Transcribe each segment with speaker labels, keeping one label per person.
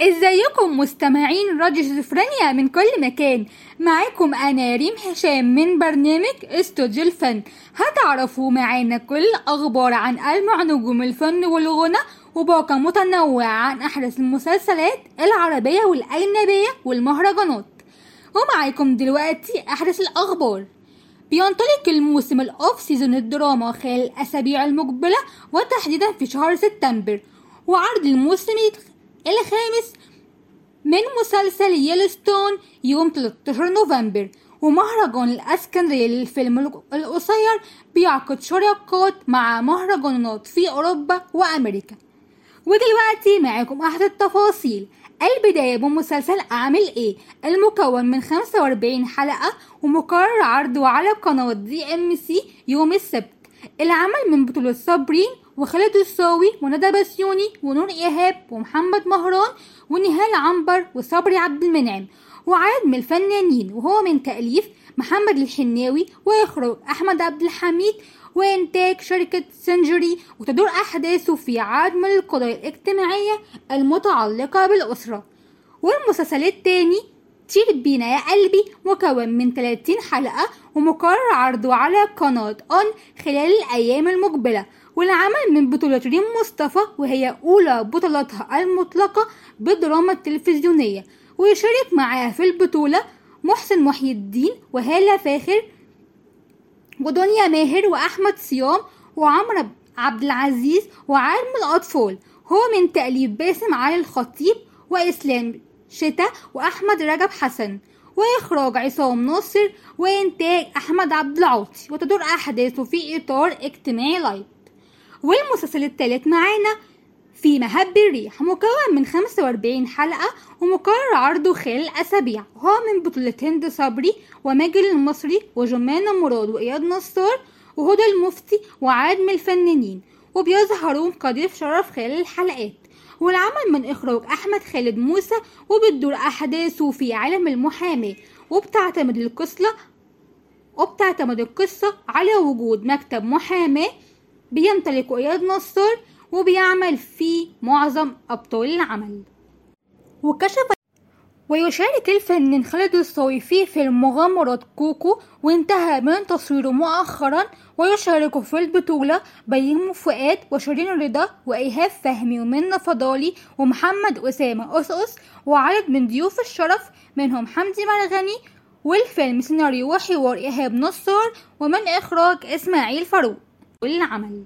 Speaker 1: إزيكم مستمعين راديو شيزوفرينيا من كل مكان؟ معاكم أنا ريم هشام من برنامج استوديو الفن. هتعرفوا معانا كل الاخبار عن ألمع نجوم الفن والغنى وباقة متنوعة عن أحدث المسلسلات العربية والأجنبية والمهرجانات. ومعاكم دلوقتي أحدث الأخبار. بينطلق الموسم ال off season الدراما خلال الأسابيع المقبلة وتحديدا في شهر سبتمبر وعرض الموسم الخامس من مسلسل يلستون يوم 13 نوفمبر ومهرجان الإسكندرية للفيلم القصير بيعقد شراكات مع مهرجانات في أوروبا وأمريكا. ودلوقتي معاكم أحد التفاصيل. البداية بمسلسل أعمل إيه؟ المكون من 45 حلقة ومقرر عرضه على قناة دي ام سي يوم السبت. العمل من بطولة صابرين وخالد الصاوي وندى بسيوني ونور إيهاب ومحمد مهران ونهال عنبر وصبري عبد المنعم وعدد من الفنانين وهو من تأليف محمد الحناوي وإخراج أحمد عبد الحميد وإنتاج شركة سنجري وتدور أحداثه في عدد من القضايا الاجتماعية المتعلقة بالأسرة والمسلسل التاني طير بينا يا قلبي مكون من 30 حلقة ومقرر عرضه على قناة أون خلال الأيام المقبلة والعمل من بطولة ريم مصطفى وهي أولى بطولاتها المطلقة بالدراما التلفزيونية. ويشارك معاها في البطولة محسن محي الدين وهالة فاخر ودنيا ماهر وأحمد صيام وعمرو عبد العزيز وعالم الأطفال. هو من تأليف باسم علي الخطيب وإسلام شتا وأحمد رجب حسن وإخراج عصام ناصر وإنتاج أحمد عبد العاطي وتدور أحداثه في إطار اجتماعي لايت والمسلسل التالت معانا في مهب الريح مكون من 45 حلقة ومقرر عرضه خلال أسابيع. هو من بطولة هند صبري وماجد المصري وجمانة مراد وإياد نصار وهدى المفتي وعدد من الفنانين وبيظهرون كضيف شرف خلال الحلقات. والعمل من إخراج أحمد خالد موسى وبتدور أحداثه في عالم المحاماة وبتعتمد القصة وبتعتمد القصة على وجود مكتب محاماة بيمتلك إياد نصار وبيعمل في معظم أبطال العمل. وكشف ويشارك الفنان خالد الصاوي في مغامرات كوكو وانتهى من تصويره مؤخرا ويشارك في البطولة بيومي فؤاد وشيرين رضا وإيهاب فهمي ومنى فضالي ومحمد أسامة أس أس وعدد من ضيوف الشرف منهم حمدي مرغني والفيلم سيناريو وحوار إيهاب نصار ومن إخراج إسماعيل فاروق. العمل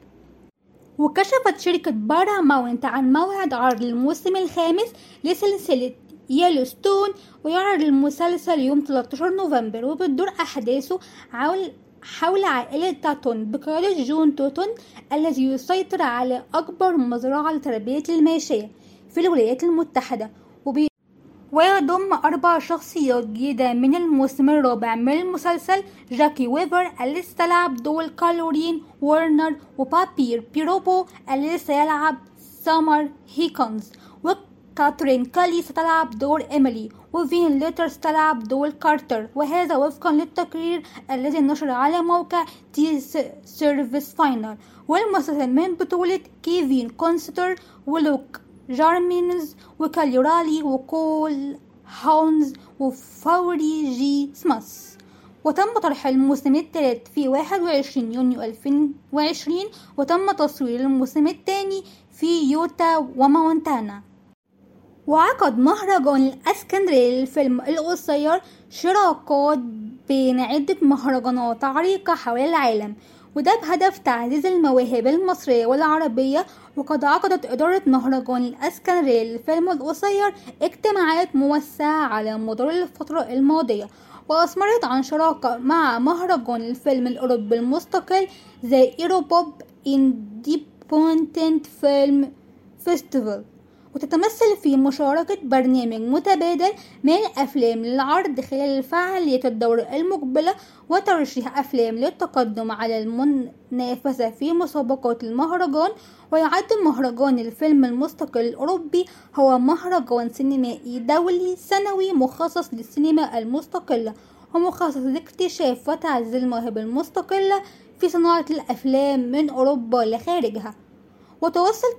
Speaker 1: وكشفت شركة باراماونت عن موعد عرض الموسم الخامس لسلسلة يلوستون ويعرض المسلسل يوم 13 نوفمبر وبتدور أحداثه حول حول عائلة داتون بقيادة جون داتون الذي يسيطر على أكبر مزرعة لتربية الماشية في الولايات المتحدة. وبي ويضم أربع شخصيات جديدة من الموسم الرابع من المسلسل جاكي ويفر اللي ستلعب دور كالورين وورنر وبابير بيروبو اللي سيلعب سامر هيكونز وكاترين كالي ستلعب دور إيميلي وفين ليتر ستلعب دور كارتر وهذا وفقا للتقرير الذي نشر على موقع TV Series Finale والمسلسل من بطولة كيفين كوستنر ولوك جارمينز وكاليورالي وكول هاوزر وفوري جي سماس. وتم طرح الموسم الثالث في 21 يونيو 2020 وتم تصوير الموسم الثاني في يوتا ومونتانا. وعقد مهرجان الإسكندرية للفيلم القصير شراكات بين عدة مهرجانات عريقة حول العالم وده بهدف تعزيز المواهب المصرية والعربية وقد عقدت إدارة مهرجان الأسكندرية للفيلم القصير اجتماعات موسعة على مدار الفترة الماضية وأثمرت عن شراكة مع مهرجان الفيلم الأوروبي المستقل زي إيروبوب Independent فيلم فيستيفال وتتمثل في مشاركة برنامج متبادل من الأفلام للعرض خلال الفعالية الدورة المقبلة وترشيح أفلام للتقدم على المنافسة في مسابقات المهرجان ويعد مهرجان الفيلم المستقل الأوروبي هو مهرجان سينمائي دولي سنوي مخصص للسينما المستقلة ومخصص لاكتشاف وتعزيز المواهب المستقلة في صناعة الأفلام من أوروبا لخارجها. وتوصل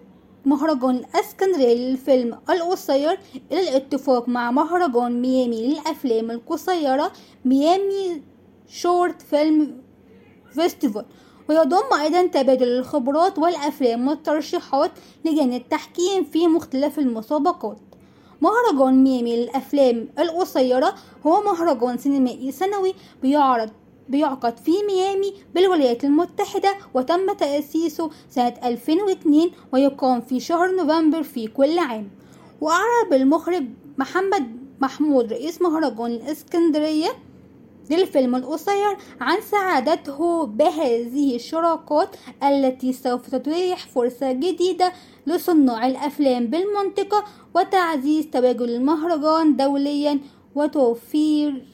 Speaker 1: مهرجان الاسكندرية للفيلم القصير إلى الاتفاق مع مهرجان ميامي للأفلام القصيرة ميامي short film festival. ويضم أيضا تبادل الخبرات والأفلام والترشيحات لجان التحكيم في مختلف المسابقات. مهرجان ميامي للأفلام القصيرة هو مهرجان سينمائي سنوي بيعرض بيعقد في ميامي بالولايات المتحدة وتم تأسيسه سنة 2002 ويقام في شهر نوفمبر في كل عام. وأعرب المخرج محمد محمود رئيس مهرجان الإسكندرية للفيلم القصير عن سعادته بهذه الشراكات التي سوف تتيح فرصة جديدة لصناع الأفلام بالمنطقة وتعزيز تواجد المهرجان دوليا وتوفير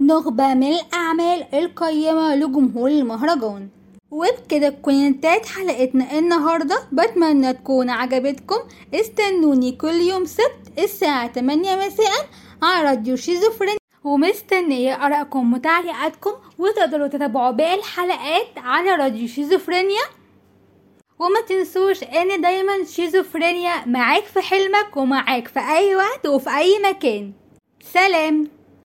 Speaker 1: نخبة من الأعمال القيمة لجمهور المهرجان. وبكده تكون انتهت حلقتنا النهاردة. بتمنى تكون عجبتكم. استنوني كل يوم سبت الساعة 8 مساء على راديو شيزوفرينيا ومستنية آرائكم وتعليقاتكم وتقدروا تتابعوا باقي الحلقات على راديو شيزوفرينيا. وما تنسوش إن دايما شيزوفرينيا معاك في حلمك ومعاك في أي وقت وفي أي مكان. سلام.